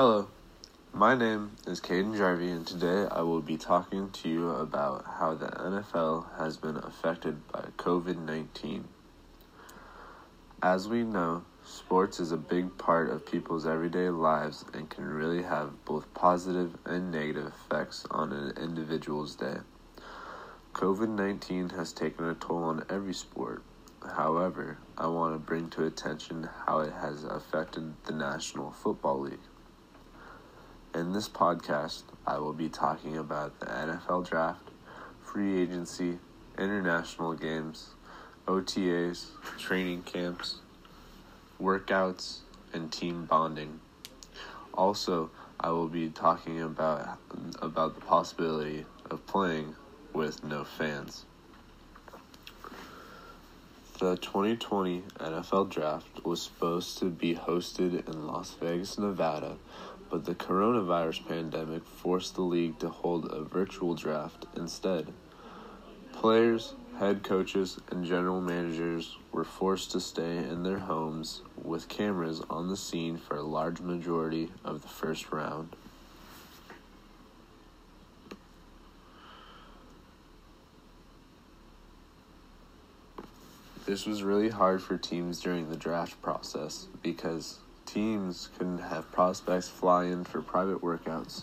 Hello, my name is Caden Jarvie, and today I will be talking to you about how the NFL has been affected by COVID 19. As we know, sports is a big part of people's everyday lives and can really have both positive and negative effects on an individual's day. COVID 19 has taken a toll on every sport. However, I want to bring to attention how it has affected the National Football League. In this podcast, I will be talking about the NFL draft, free agency, international games, OTAs, training camps, workouts, and team bonding. Also, I will be talking about about the possibility of playing with no fans. The 2020 NFL Draft was supposed to be hosted in Las Vegas, Nevada, but the coronavirus pandemic forced the league to hold a virtual draft instead. Players, head coaches, and general managers were forced to stay in their homes with cameras on the scene for a large majority of the first round. This was really hard for teams during the draft process because teams couldn't have prospects fly in for private workouts.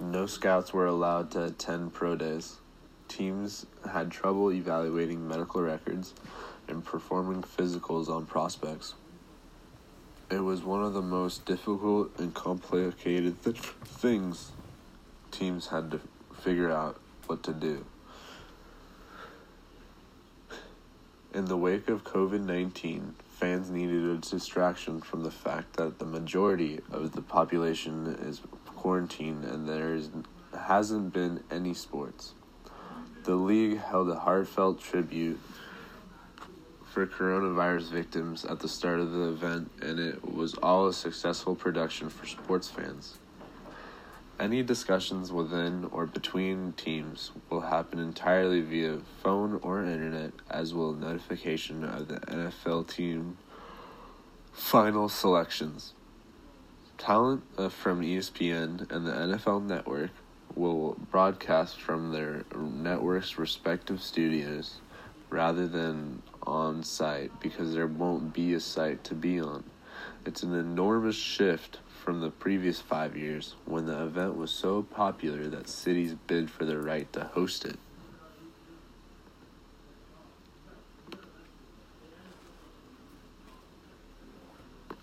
No scouts were allowed to attend pro days. Teams had trouble evaluating medical records and performing physicals on prospects. It was one of the most difficult and complicated th- things teams had to figure out what to do. In the wake of COVID 19, fans needed a distraction from the fact that the majority of the population is quarantined and there hasn't been any sports. The league held a heartfelt tribute for coronavirus victims at the start of the event, and it was all a successful production for sports fans. Any discussions within or between teams will happen entirely via phone or internet, as will notification of the NFL team final selections. Talent uh, from ESPN and the NFL Network will broadcast from their network's respective studios rather than on site because there won't be a site to be on. It's an enormous shift from the previous five years when the event was so popular that cities bid for the right to host it.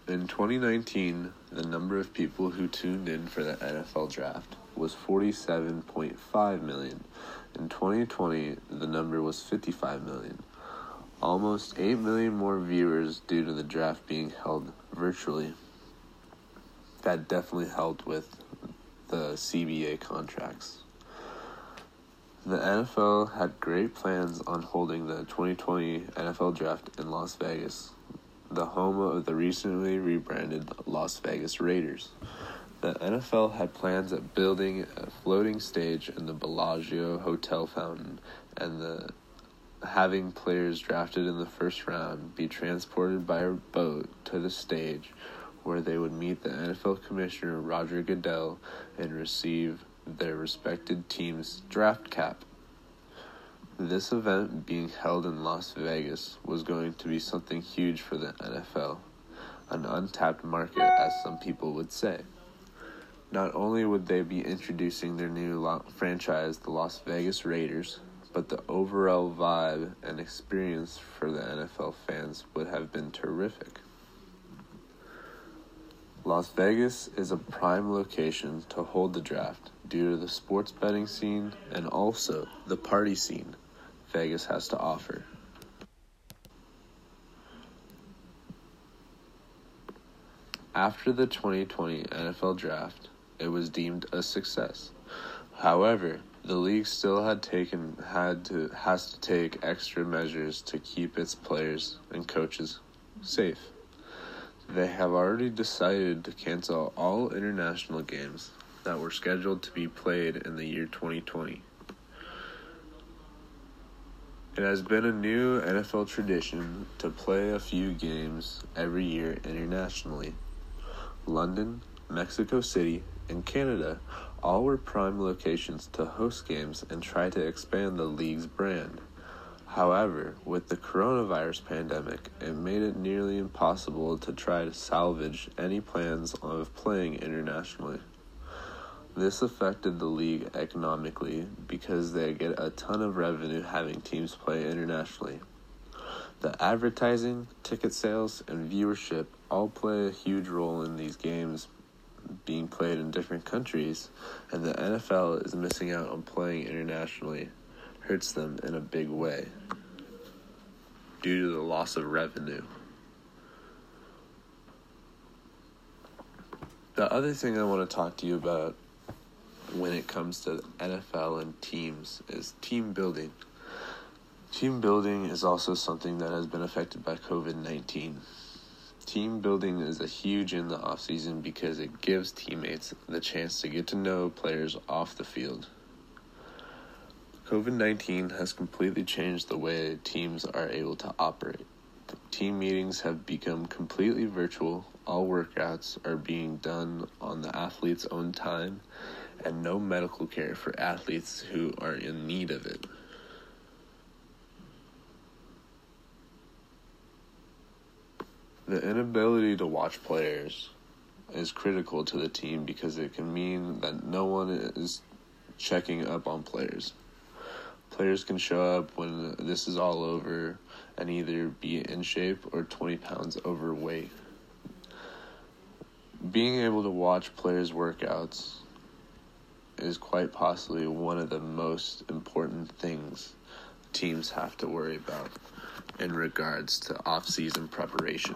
In 2019, the number of people who tuned in for the NFL draft was 47.5 million. In 2020, the number was 55 million. Almost 8 million more viewers due to the draft being held virtually that definitely helped with the CBA contracts. The NFL had great plans on holding the 2020 NFL Draft in Las Vegas, the home of the recently rebranded Las Vegas Raiders. The NFL had plans at building a floating stage in the Bellagio Hotel fountain and the having players drafted in the first round be transported by a boat to the stage where they would meet the NFL Commissioner Roger Goodell and receive their respected team's draft cap. This event being held in Las Vegas was going to be something huge for the NFL, an untapped market, as some people would say. Not only would they be introducing their new franchise, the Las Vegas Raiders, but the overall vibe and experience for the NFL fans would have been terrific. Las Vegas is a prime location to hold the draft due to the sports betting scene and also the party scene Vegas has to offer. After the 2020 NFL draft, it was deemed a success. However, the league still had taken had to has to take extra measures to keep its players and coaches safe. They have already decided to cancel all international games that were scheduled to be played in the year 2020. It has been a new NFL tradition to play a few games every year internationally. London, Mexico City, and Canada all were prime locations to host games and try to expand the league's brand. However, with the coronavirus pandemic, it made it nearly impossible to try to salvage any plans of playing internationally. This affected the league economically because they get a ton of revenue having teams play internationally. The advertising, ticket sales, and viewership all play a huge role in these games being played in different countries, and the NFL is missing out on playing internationally hurts them in a big way due to the loss of revenue. The other thing I want to talk to you about when it comes to NFL and teams is team building. Team building is also something that has been affected by COVID 19. Team building is a huge in the off season because it gives teammates the chance to get to know players off the field. COVID 19 has completely changed the way teams are able to operate. Team meetings have become completely virtual. All workouts are being done on the athlete's own time, and no medical care for athletes who are in need of it. The inability to watch players is critical to the team because it can mean that no one is checking up on players. Players can show up when this is all over and either be in shape or 20 pounds overweight. Being able to watch players' workouts is quite possibly one of the most important things teams have to worry about in regards to off-season preparation.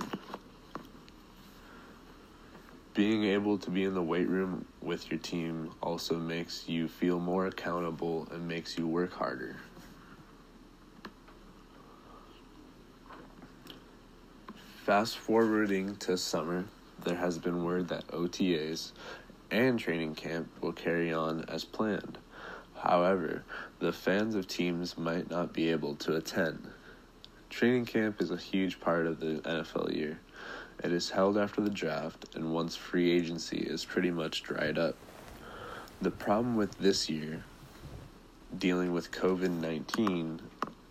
Being able to be in the weight room with your team also makes you feel more accountable and makes you work harder. Fast forwarding to summer, there has been word that OTAs and training camp will carry on as planned. However, the fans of teams might not be able to attend. Training camp is a huge part of the NFL year. It is held after the draft and once free agency is pretty much dried up. The problem with this year, dealing with COVID 19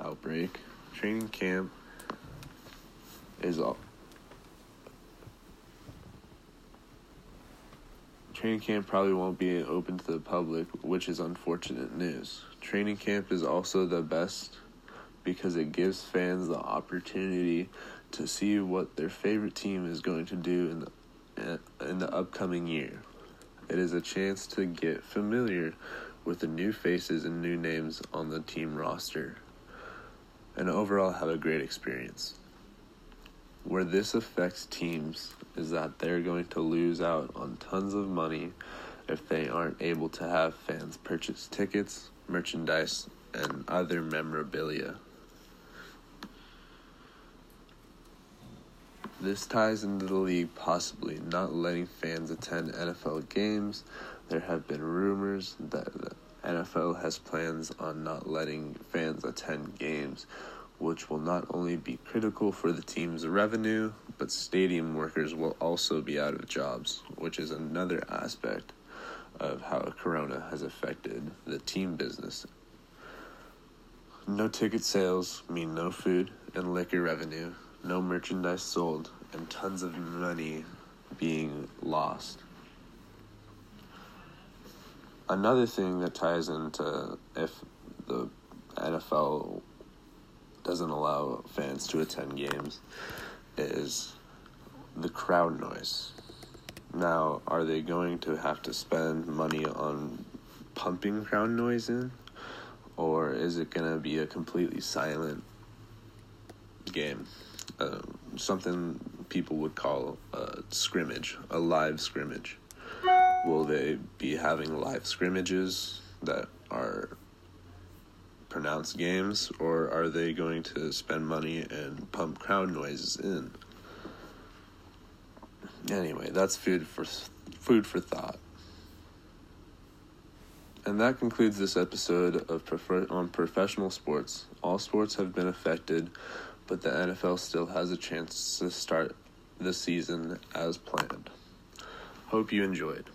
outbreak, training camp is all Training camp probably won't be open to the public, which is unfortunate news. Training camp is also the best because it gives fans the opportunity to see what their favorite team is going to do in the eh, in the upcoming year. It is a chance to get familiar with the new faces and new names on the team roster and overall have a great experience. Where this affects teams is that they're going to lose out on tons of money if they aren't able to have fans purchase tickets, merchandise, and other memorabilia. This ties into the league possibly not letting fans attend NFL games. There have been rumors that the NFL has plans on not letting fans attend games which will not only be critical for the team's revenue, but stadium workers will also be out of jobs, which is another aspect of how Corona has affected the team business. No ticket sales mean no food and liquor revenue, no merchandise sold, and tons of money being lost. Another thing that ties into if the NFL doesn't allow fans to attend games is the crowd noise. Now, are they going to have to spend money on pumping crowd noise in? Or is it going to be a completely silent game? Uh, something people would call a scrimmage, a live scrimmage. Will they be having live scrimmages that are pronounced games, or are they going to spend money and pump crowd noises in? Anyway, that's food for food for thought. And that concludes this episode of on professional sports. All sports have been affected, but the NFL still has a chance to start the season as planned. Hope you enjoyed.